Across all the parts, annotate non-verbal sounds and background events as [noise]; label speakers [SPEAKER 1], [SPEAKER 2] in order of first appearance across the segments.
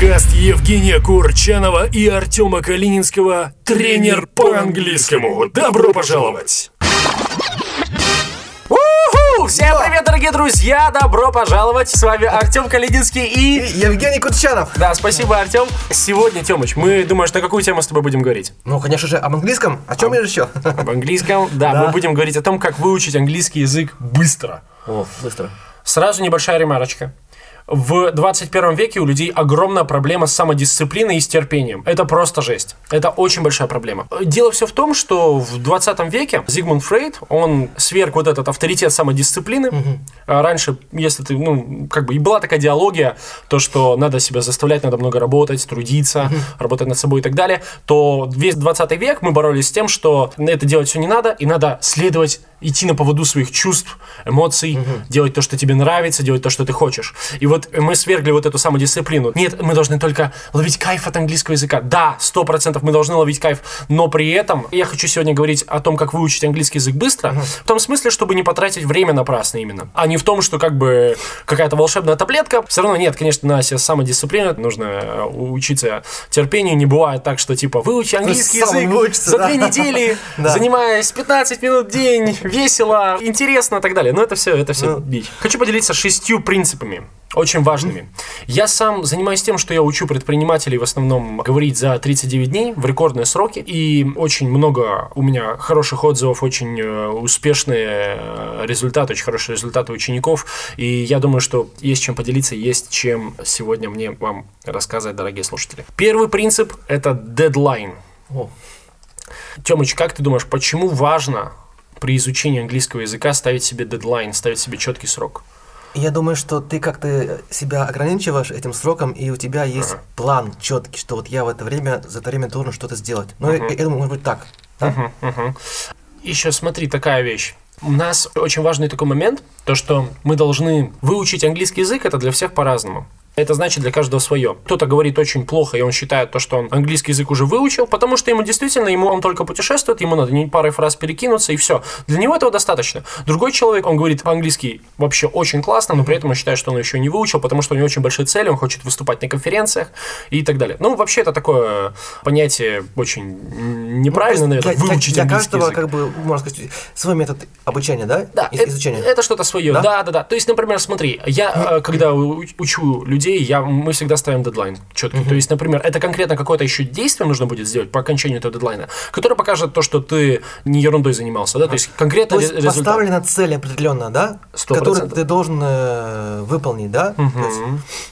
[SPEAKER 1] Подкаст Евгения Курчанова и Артема Калининского «Тренер по английскому». Добро пожаловать!
[SPEAKER 2] Всем привет, дорогие друзья! Добро пожаловать! С вами Артем Калининский и...
[SPEAKER 3] Евгений Кутчанов.
[SPEAKER 2] Да, спасибо, Артем. Сегодня, Тёмыч, мы думаешь, на какую тему с тобой будем говорить?
[SPEAKER 3] Ну, конечно же, об английском. О чем же еще?
[SPEAKER 2] Об английском. Да, [laughs]
[SPEAKER 3] Да.
[SPEAKER 2] мы будем говорить о том, как выучить английский язык быстро.
[SPEAKER 3] О, быстро.
[SPEAKER 2] Сразу небольшая ремарочка. В 21 веке у людей огромная проблема с самодисциплиной и с терпением. Это просто жесть. Это очень большая проблема. Дело все в том, что в 20 веке Зигмунд Фрейд, он сверг вот этот авторитет самодисциплины. А Раньше, если ты, ну, как бы и была такая диалогия, то, что надо себя заставлять, надо много работать, трудиться, работать над собой и так далее, то весь 20 век мы боролись с тем, что это делать все не надо, и надо следовать идти на поводу своих чувств, эмоций, делать то, что тебе нравится, делать то, что ты хочешь. И вот мы свергли вот эту самодисциплину. Нет, мы должны только ловить кайф от английского языка. Да, сто процентов мы должны ловить кайф, но при этом я хочу сегодня говорить о том, как выучить английский язык быстро, в том смысле, чтобы не потратить время напрасно именно, а не в том, что как бы какая-то волшебная таблетка. Все равно нет, конечно, на себе самодисциплина, нужно э, учиться терпению. Не бывает так, что типа выучи английский язык за
[SPEAKER 3] да.
[SPEAKER 2] две недели, [laughs] занимаясь 15 минут в день, весело, интересно и так далее. Но это все, это все
[SPEAKER 3] Ну.
[SPEAKER 2] бич. Хочу поделиться шестью принципами, очень важными. Я сам занимаюсь тем, что я учу предпринимателей в основном говорить за 39 дней в рекордные сроки. И очень много у меня хороших отзывов, очень э, успешные э, результаты, очень хорошие результаты учеников. И я думаю, что есть чем поделиться, есть чем сегодня мне вам рассказать, дорогие слушатели. Первый принцип – это дедлайн.
[SPEAKER 3] О,
[SPEAKER 2] Тёмыч, как ты думаешь, почему важно при изучении английского языка ставить себе дедлайн, ставить себе четкий срок?
[SPEAKER 3] Я думаю, что ты как-то себя ограничиваешь этим сроком, и у тебя есть план четкий, что вот я в это время, за это время должен что-то сделать. Ну, я, я думаю, может быть так. да?
[SPEAKER 2] Еще смотри, такая вещь. У нас очень важный такой момент, то что мы должны выучить английский язык, это для всех по-разному. Это значит для каждого свое. Кто-то говорит очень плохо, и он считает то, что он английский язык уже выучил, потому что ему действительно, ему он только путешествует, ему надо не парой фраз перекинуться, и все. Для него этого достаточно. Другой человек, он говорит по-английски вообще очень классно, но при этом он считает, что он еще не выучил, потому что у него очень большие цели, он хочет выступать на конференциях и так далее. Ну, вообще, это такое понятие очень неправильно,
[SPEAKER 3] Ну, то
[SPEAKER 2] наверное,
[SPEAKER 3] для, для-
[SPEAKER 2] выучить
[SPEAKER 3] для
[SPEAKER 2] английский
[SPEAKER 3] каждого,
[SPEAKER 2] язык.
[SPEAKER 3] как бы, можно сказать, свой метод обучения, да?
[SPEAKER 2] Да,
[SPEAKER 3] Из-
[SPEAKER 2] это,
[SPEAKER 3] изучения.
[SPEAKER 2] это что-то свое.
[SPEAKER 3] Да?
[SPEAKER 2] Да? да, да, То есть, например, смотри, я э, когда учу людей, я, мы всегда ставим дедлайн четкий. То есть, например, это конкретно какое-то еще действие нужно будет сделать по окончанию этого дедлайна, которое покажет то, что ты не ерундой занимался, да, то есть конкретно
[SPEAKER 3] То есть
[SPEAKER 2] ре- результат.
[SPEAKER 3] поставлена цель определенно, да?
[SPEAKER 2] Сто
[SPEAKER 3] Которую
[SPEAKER 2] процентов.
[SPEAKER 3] ты должен э, выполнить, да? То есть-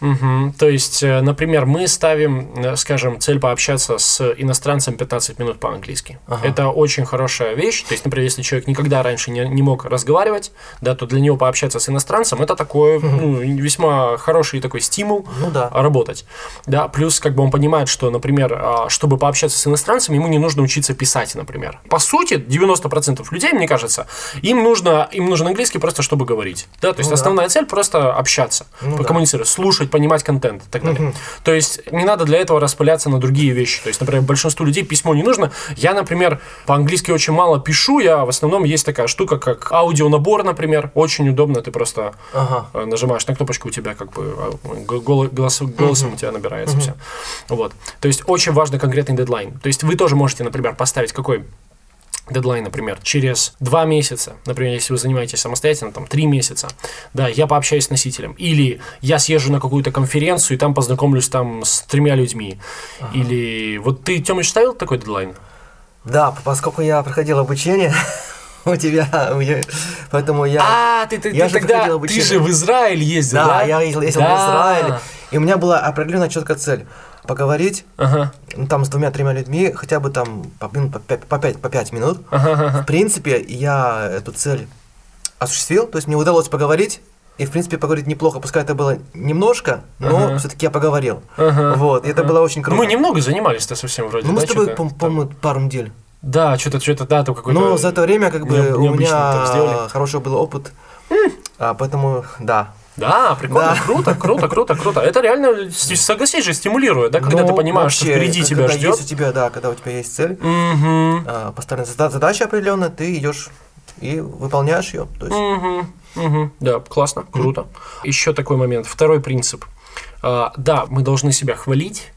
[SPEAKER 2] Мгм. То есть, например, мы ставим, э, скажем, цель пообщаться с иностранцем 15 минут по-английски. Это очень хорошая вещь. То есть, например, если человек никогда раньше не, не мог разговаривать, да, то для него пообщаться с иностранцем это такой ну, весьма хороший такой стимул
[SPEAKER 3] Ну да.
[SPEAKER 2] работать. Да, плюс как бы он понимает, что, например, а, чтобы пообщаться с иностранцем, ему не нужно учиться писать, например. По сути, 90% людей, мне кажется, им нужно, им нужен английский просто чтобы говорить. Да, то есть
[SPEAKER 3] Ну да.
[SPEAKER 2] основная цель просто общаться,
[SPEAKER 3] Ну да.
[SPEAKER 2] коммуницировать, слушать, понимать контент и так далее. То есть не надо для этого распыляться на другие вещи. То есть, например, большинству людей письмо не нужно. Я, например, по-английски очень мало пишу, я в основном есть такая штука, как аудионабор, например, очень удобно, ты просто
[SPEAKER 3] Ага.
[SPEAKER 2] э, нажимаешь на кнопочку, у тебя как бы а, голос- голосом у тебя набирается все. Вот. То есть очень важный конкретный дедлайн. То есть вы тоже можете, например, поставить какой дедлайн, например, через два месяца, например, если вы занимаетесь самостоятельно, там, три месяца, да, я пообщаюсь с носителем, или я съезжу на какую-то конференцию и там познакомлюсь там с тремя людьми, или вот ты, Тёмыч, ставил такой дедлайн?
[SPEAKER 3] Да, поскольку я проходил обучение [laughs] [laughs] у тебя, у поэтому я...
[SPEAKER 2] А, ты, ты,
[SPEAKER 3] я
[SPEAKER 2] ты
[SPEAKER 3] же
[SPEAKER 2] тогда, ты же в Израиль ездил, да?
[SPEAKER 3] Да, я ездил, ездил в
[SPEAKER 2] Да.
[SPEAKER 3] Израиль, и у меня была определенная четкая цель поговорить
[SPEAKER 2] Ага.
[SPEAKER 3] ну, там с двумя-тремя людьми, хотя бы там по, минут, по, пять, по, пять, по пять минут.
[SPEAKER 2] Ага, ага.
[SPEAKER 3] В принципе, я эту цель осуществил, то есть мне удалось поговорить, и, в принципе, поговорить неплохо, пускай это было немножко, но
[SPEAKER 2] Ага.
[SPEAKER 3] все-таки я поговорил.
[SPEAKER 2] Ага,
[SPEAKER 3] вот, и это было очень круто.
[SPEAKER 2] Мы немного занимались-то совсем вроде,
[SPEAKER 3] Ну, мы
[SPEAKER 2] да,
[SPEAKER 3] с тобой, по-
[SPEAKER 2] там?
[SPEAKER 3] по-моему, пару недель.
[SPEAKER 2] Да, что-то, что-то, да, там какой-то...
[SPEAKER 3] Но за это время, как бы, у меня хороший был опыт. А, поэтому, да.
[SPEAKER 2] Да, прикольно,
[SPEAKER 3] Да.
[SPEAKER 2] круто, круто, круто, круто. Это реально, согласись же, стимулирует, да, когда
[SPEAKER 3] Ну,
[SPEAKER 2] ты понимаешь, что
[SPEAKER 3] вообще,
[SPEAKER 2] впереди
[SPEAKER 3] к-
[SPEAKER 2] тебя ждет.
[SPEAKER 3] Есть у тебя, да, когда у тебя есть цель,
[SPEAKER 2] Мгм,
[SPEAKER 3] а, поставлена зада- задача определенная, ты идешь и выполняешь ее. То есть,
[SPEAKER 2] мгм, мгм. Да, классно, круто. Еще такой момент. Второй принцип. А, да, мы должны себя хвалить,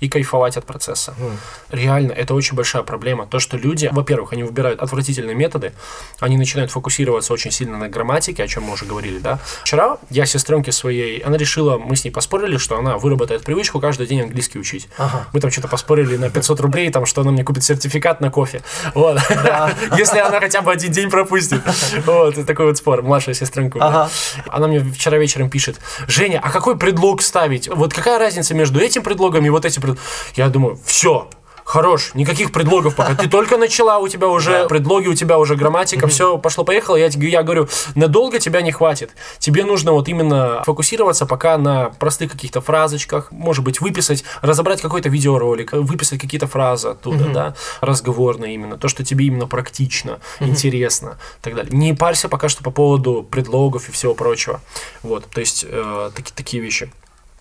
[SPEAKER 2] и кайфовать от процесса. Mm. Реально, это очень большая проблема. То, что люди, во-первых, они выбирают отвратительные методы, они начинают фокусироваться очень сильно на грамматике, о чем мы уже говорили, да. Вчера я сестренке своей, она решила, мы с ней поспорили, что она выработает привычку каждый день английский учить. Ага. Мы там что-то поспорили на 500 рублей, там, что она мне купит сертификат на кофе. Вот. [laughs] Если она хотя бы один день пропустит. Вот, такой вот спор. Младшая сестренка. Она мне вчера вечером пишет, Женя, а какой предлог ставить? Вот какая разница между этим предлогом и вот этим пред... Я думаю, все, хорош, никаких предлогов пока. Ты только начала, у тебя уже да. предлоги, у тебя уже грамматика, все пошло-поехало. Я, я говорю, надолго тебя не хватит. Тебе нужно вот именно фокусироваться пока на простых каких-то фразочках, может быть, выписать, разобрать какой-то видеоролик, выписать какие-то фразы оттуда, да, разговорные именно, то, что тебе именно практично, интересно и так далее. Не парься пока что по поводу предлогов и всего прочего. Вот, то есть э, таки, такие вещи.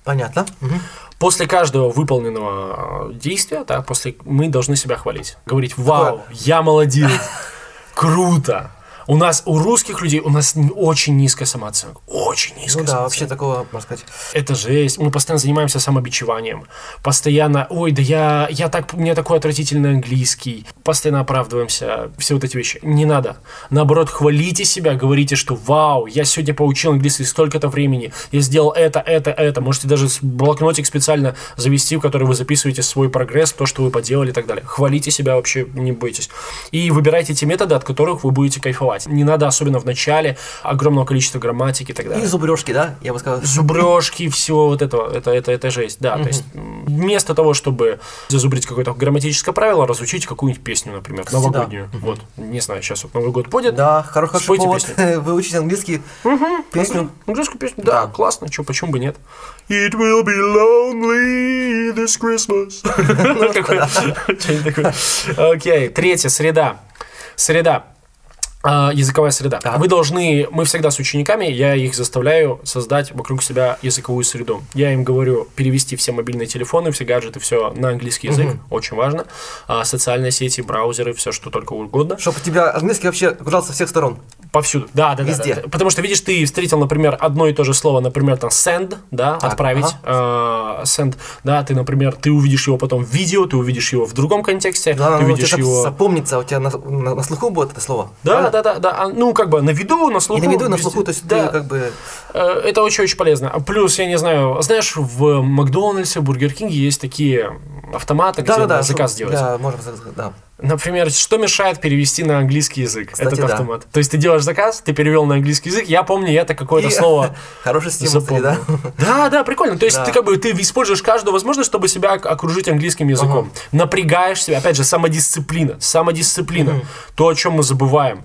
[SPEAKER 3] Понятно. Угу.
[SPEAKER 2] После каждого выполненного действия, да, после мы должны себя хвалить. Говорить, вау, я молодец, [laughs] круто, у нас, у русских людей, у нас очень низкая самооценка. Очень низкая
[SPEAKER 3] Ну да, вообще такого, можно сказать.
[SPEAKER 2] Это жесть. Мы постоянно занимаемся самобичеванием. Постоянно, ой, да я, я так, у меня такой отвратительный английский. Постоянно оправдываемся. Все вот эти вещи. Не надо. Наоборот, хвалите себя, говорите, что вау, я сегодня получил английский столько-то времени. Я сделал это, это, это. Можете даже блокнотик специально завести, в который вы записываете свой прогресс, то, что вы поделали и так далее. Хвалите себя вообще, не бойтесь. И выбирайте те методы, от которых вы будете кайфовать тренировать. Не надо, особенно в начале, огромного количества грамматики и так далее.
[SPEAKER 3] И зубрежки, да? Я бы сказал.
[SPEAKER 2] Зубрежки, всего вот этого, это, это, это жесть, да. То есть вместо того, чтобы зазубрить какое-то грамматическое правило, разучить какую-нибудь песню, например, новогоднюю. Вот, не знаю, сейчас вот Новый год будет.
[SPEAKER 3] Да, хороший повод песню. [laughs] выучить английский песню.
[SPEAKER 2] Английскую песню, да, классно, что, почему бы нет. It will be lonely this Christmas. [laughs] [laughs] Окей, третья, среда. Среда. А, языковая среда. Да. Вы должны, мы всегда с учениками, я их заставляю создать вокруг себя языковую среду. Я им говорю перевести все мобильные телефоны, все гаджеты, все на английский язык, угу. очень важно. А, социальные сети, браузеры, все что только угодно.
[SPEAKER 3] Чтобы у тебя английский вообще окружался со всех сторон.
[SPEAKER 2] Повсюду. Да, да,
[SPEAKER 3] Везде.
[SPEAKER 2] Да, да. Потому что, видишь, ты встретил, например, одно и то же слово, например, там send, да, так, отправить, ага. э, send, да, ты, например, ты увидишь его потом в видео, ты увидишь его в другом контексте,
[SPEAKER 3] да,
[SPEAKER 2] ты
[SPEAKER 3] увидишь его... запомнится, у тебя на, на, на слуху будет это слово.
[SPEAKER 2] Да, да, да, да, да, ну, как бы на виду, на слуху.
[SPEAKER 3] И на виду, на слуху, то есть да. ты как бы...
[SPEAKER 2] Э, это очень-очень полезно. Плюс, я не знаю, знаешь, в Макдональдсе, Бургер Кинге есть такие автоматы, да, где да, да, заказ делать.
[SPEAKER 3] Да, можно, да.
[SPEAKER 2] Например, что мешает перевести на английский язык
[SPEAKER 3] Кстати,
[SPEAKER 2] этот
[SPEAKER 3] да.
[SPEAKER 2] автомат? То есть ты делаешь заказ, ты перевел на английский язык, я помню, я это какое-то слово [laughs]
[SPEAKER 3] Хороший стимул, да?
[SPEAKER 2] Да, да, прикольно. То есть да. ты как бы ты используешь каждую возможность, чтобы себя окружить английским языком. Ага. Напрягаешь себя, опять же, самодисциплина. Самодисциплина. Угу. То, о чем мы забываем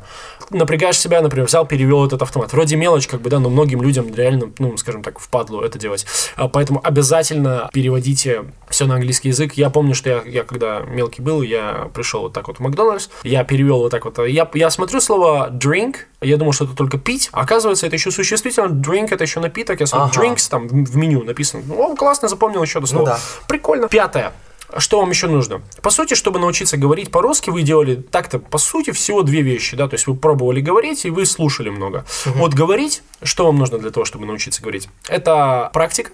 [SPEAKER 2] напрягаешь себя, например, взял, перевел этот автомат. Вроде мелочь, как бы, да, но многим людям реально, ну, скажем так, впадло это делать. А, поэтому обязательно переводите все на английский язык. Я помню, что я, я когда мелкий был, я пришел вот так вот Макдональдс, я перевел вот так вот. Я, я смотрю слово drink, я думал, что это только пить. Оказывается, это еще существительно. Drink это еще напиток. Я смотрю, ага. drinks там в меню написано. О, классно, запомнил еще одно слово. Ну, да. Прикольно. Пятое. Что вам еще нужно? По сути, чтобы научиться говорить по-русски, вы делали так-то, по сути, всего две вещи, да, то есть вы пробовали говорить, и вы слушали много. Угу. Вот говорить, что вам нужно для того, чтобы научиться говорить? Это практика.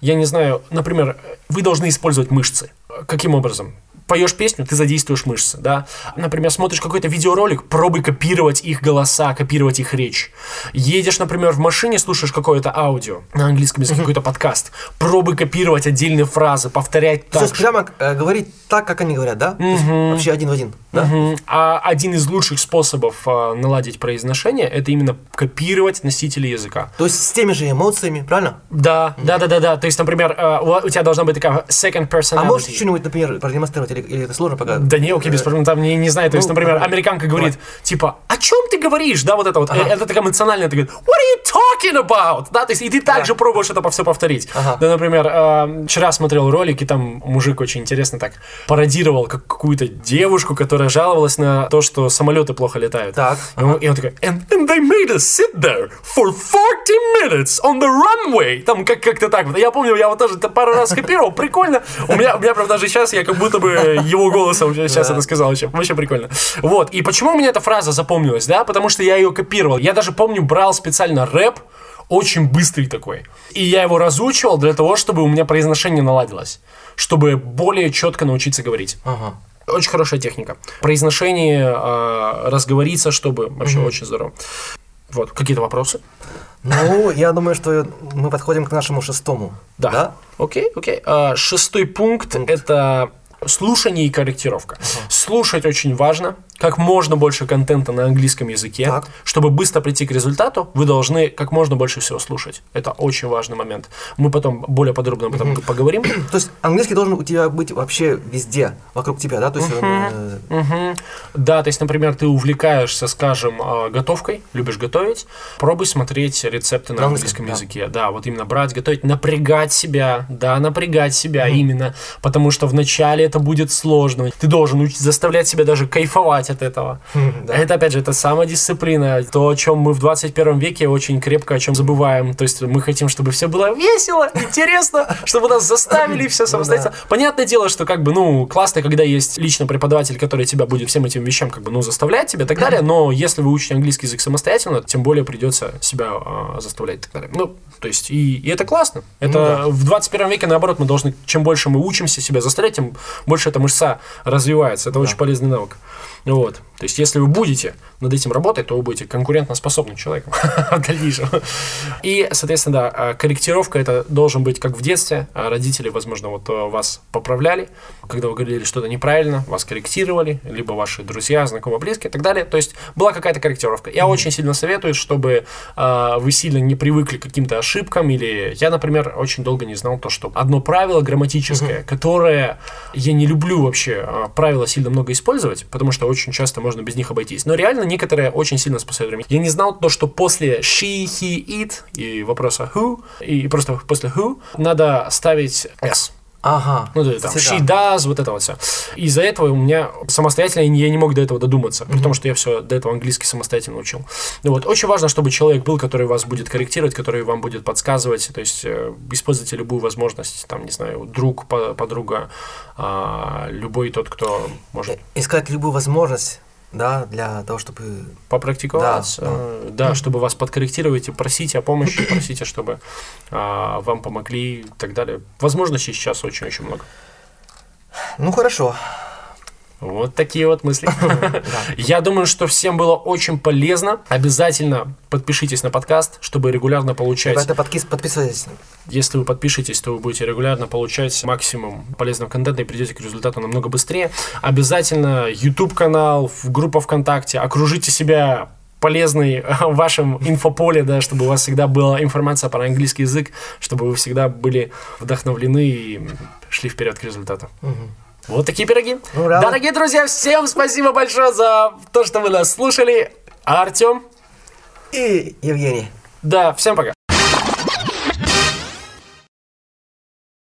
[SPEAKER 2] Я не знаю, например, вы должны использовать мышцы. Каким образом? Поешь песню, ты задействуешь мышцы, да. Например, смотришь какой-то видеоролик, пробуй копировать их голоса, копировать их речь. Едешь, например, в машине, слушаешь какое-то аудио на английском языке, какой-то подкаст, пробуй копировать отдельные фразы, повторять так.
[SPEAKER 3] То есть прямо э, говорить так, как они говорят, да?
[SPEAKER 2] Угу.
[SPEAKER 3] Вообще один в один, да?
[SPEAKER 2] Угу. А один из лучших способов э, наладить произношение это именно копировать носители языка.
[SPEAKER 3] То есть с теми же эмоциями, правильно?
[SPEAKER 2] Да, угу. да, да, да, да. То есть, например, э, у тебя должна быть такая second personality. А
[SPEAKER 3] можешь что-нибудь, например, продемонстрировать или, или это сложно пока?
[SPEAKER 2] Да не, окей, без проблем, там не, не знаю. То есть, ну, например, американка говорит, давай. типа, о чем ты говоришь? Да, вот это вот. Ага. Это такая эмоциональная, ты говоришь, what are you talking about? Да, то есть, и ты также да. пробуешь это все повторить. Ага. Да, например, э, вчера смотрел ролик, и там мужик очень интересно так пародировал как какую-то девушку, которая жаловалась на то, что самолеты плохо летают.
[SPEAKER 3] Так.
[SPEAKER 2] И он, и он такой, and, and they made us sit there for 40 minutes on the runway. Там как- как-то так. Я помню, я вот тоже пару раз копировал, прикольно. У меня, у меня, правда, даже сейчас я как будто бы его голосом сейчас это сказал. Вообще, прикольно. Вот. И почему у меня эта фраза запомнилась, да? Потому что я ее копировал. Я даже помню, брал специально рэп, очень быстрый такой. И я его разучивал для того, чтобы у меня произношение наладилось, чтобы более четко научиться говорить.
[SPEAKER 3] Ага.
[SPEAKER 2] Очень хорошая техника. Произношение, э, разговориться, чтобы вообще очень здорово. Вот, какие-то вопросы?
[SPEAKER 3] Ну, я думаю, что мы подходим к нашему шестому.
[SPEAKER 2] Да. Окей, окей. А, шестой пункт, это слушание и корректировка. Слушать очень важно. Как можно больше контента на английском языке.
[SPEAKER 3] Так.
[SPEAKER 2] Чтобы быстро прийти к результату, вы должны как можно больше всего слушать. Это очень важный момент. Мы потом более подробно об этом поговорим.
[SPEAKER 3] То есть английский должен у тебя быть вообще везде, вокруг тебя, да? То есть, э,
[SPEAKER 2] Мгм. Да, то есть, например, ты увлекаешься, скажем, а, готовкой, любишь готовить, пробуй смотреть рецепты на
[SPEAKER 3] На
[SPEAKER 2] английском
[SPEAKER 3] английском, да.
[SPEAKER 2] языке. Да, вот именно брать, готовить, напрягать себя, да, напрягать себя именно, потому что вначале это будет сложно. Ты должен заставлять себя даже кайфовать от этого. [laughs]
[SPEAKER 3] да.
[SPEAKER 2] Это, опять же, это самодисциплина, то, о чем мы в 21 веке очень крепко о чем забываем. То есть мы хотим, чтобы все было весело, [laughs] интересно, чтобы нас заставили все самостоятельно. Понятное дело, что как бы, ну, классно, когда есть лично преподаватель, который тебя будет всем этим вещам как бы, ну, заставлять тебя и так далее, но если вы учите английский язык самостоятельно, тем более придется себя а, заставлять и так далее. Ну, то есть, и, и это классно. Это в 21 веке, наоборот, мы должны, чем больше мы учимся себя заставлять, тем больше эта мышца развивается. Это очень полезный навык. Вот. То есть, если вы будете над этим работать, то вы будете конкурентоспособным человеком [laughs] в дальнейшем. И, соответственно, да, а, корректировка это должен быть как в детстве. А Родители, возможно, вот э, вас поправляли, когда вы говорили что-то неправильно, вас корректировали, либо ваши друзья, знакомые, близкие и так далее. То есть, была какая-то корректировка. Я очень сильно советую, чтобы а, вы сильно не привыкли к каким-то ошибкам. Или я, например, очень долго не знал то, что одно правило грамматическое, которое я не люблю вообще правила сильно много использовать, потому что очень часто можно без них обойтись. Но реально некоторые очень сильно спасают время. Я не знал то, что после she, he, it и вопроса who, и просто после who надо ставить s.
[SPEAKER 3] Ага.
[SPEAKER 2] Ну, то есть там she does, вот это вот все. Из-за этого у меня самостоятельно я не мог до этого додуматься, при том, что я все до этого английский самостоятельно учил. Ну, вот. Очень важно, чтобы человек был, который вас будет корректировать, который вам будет подсказывать, то есть э, используйте любую возможность, там, не знаю, друг, по- подруга, а, любой тот, кто может
[SPEAKER 3] Искать любую возможность, да, для того, чтобы...
[SPEAKER 2] попрактиковать,
[SPEAKER 3] Да,
[SPEAKER 2] э, да, чтобы вас подкорректировать, и просите о помощи, [coughs] просите, чтобы а, вам помогли и так далее. Возможностей сейчас очень-очень много.
[SPEAKER 3] Ну, хорошо.
[SPEAKER 2] Вот такие вот мысли. [laughs] Я думаю, что всем было очень полезно. Обязательно подпишитесь на подкаст, чтобы регулярно получать.
[SPEAKER 3] Ребята, подписывайтесь.
[SPEAKER 2] Если вы подпишетесь, то вы будете регулярно получать максимум полезного контента и придете к результату намного быстрее. Обязательно YouTube канал, группа ВКонтакте. Окружите себя полезной [laughs] в вашем инфополе, да, чтобы у вас всегда была информация про английский язык, чтобы вы всегда были вдохновлены и шли вперед к результату. Вот такие пироги.
[SPEAKER 3] Ура.
[SPEAKER 2] Дорогие друзья, всем спасибо большое за то, что вы нас слушали. А Артем?
[SPEAKER 3] И Евгений.
[SPEAKER 2] Да, всем пока.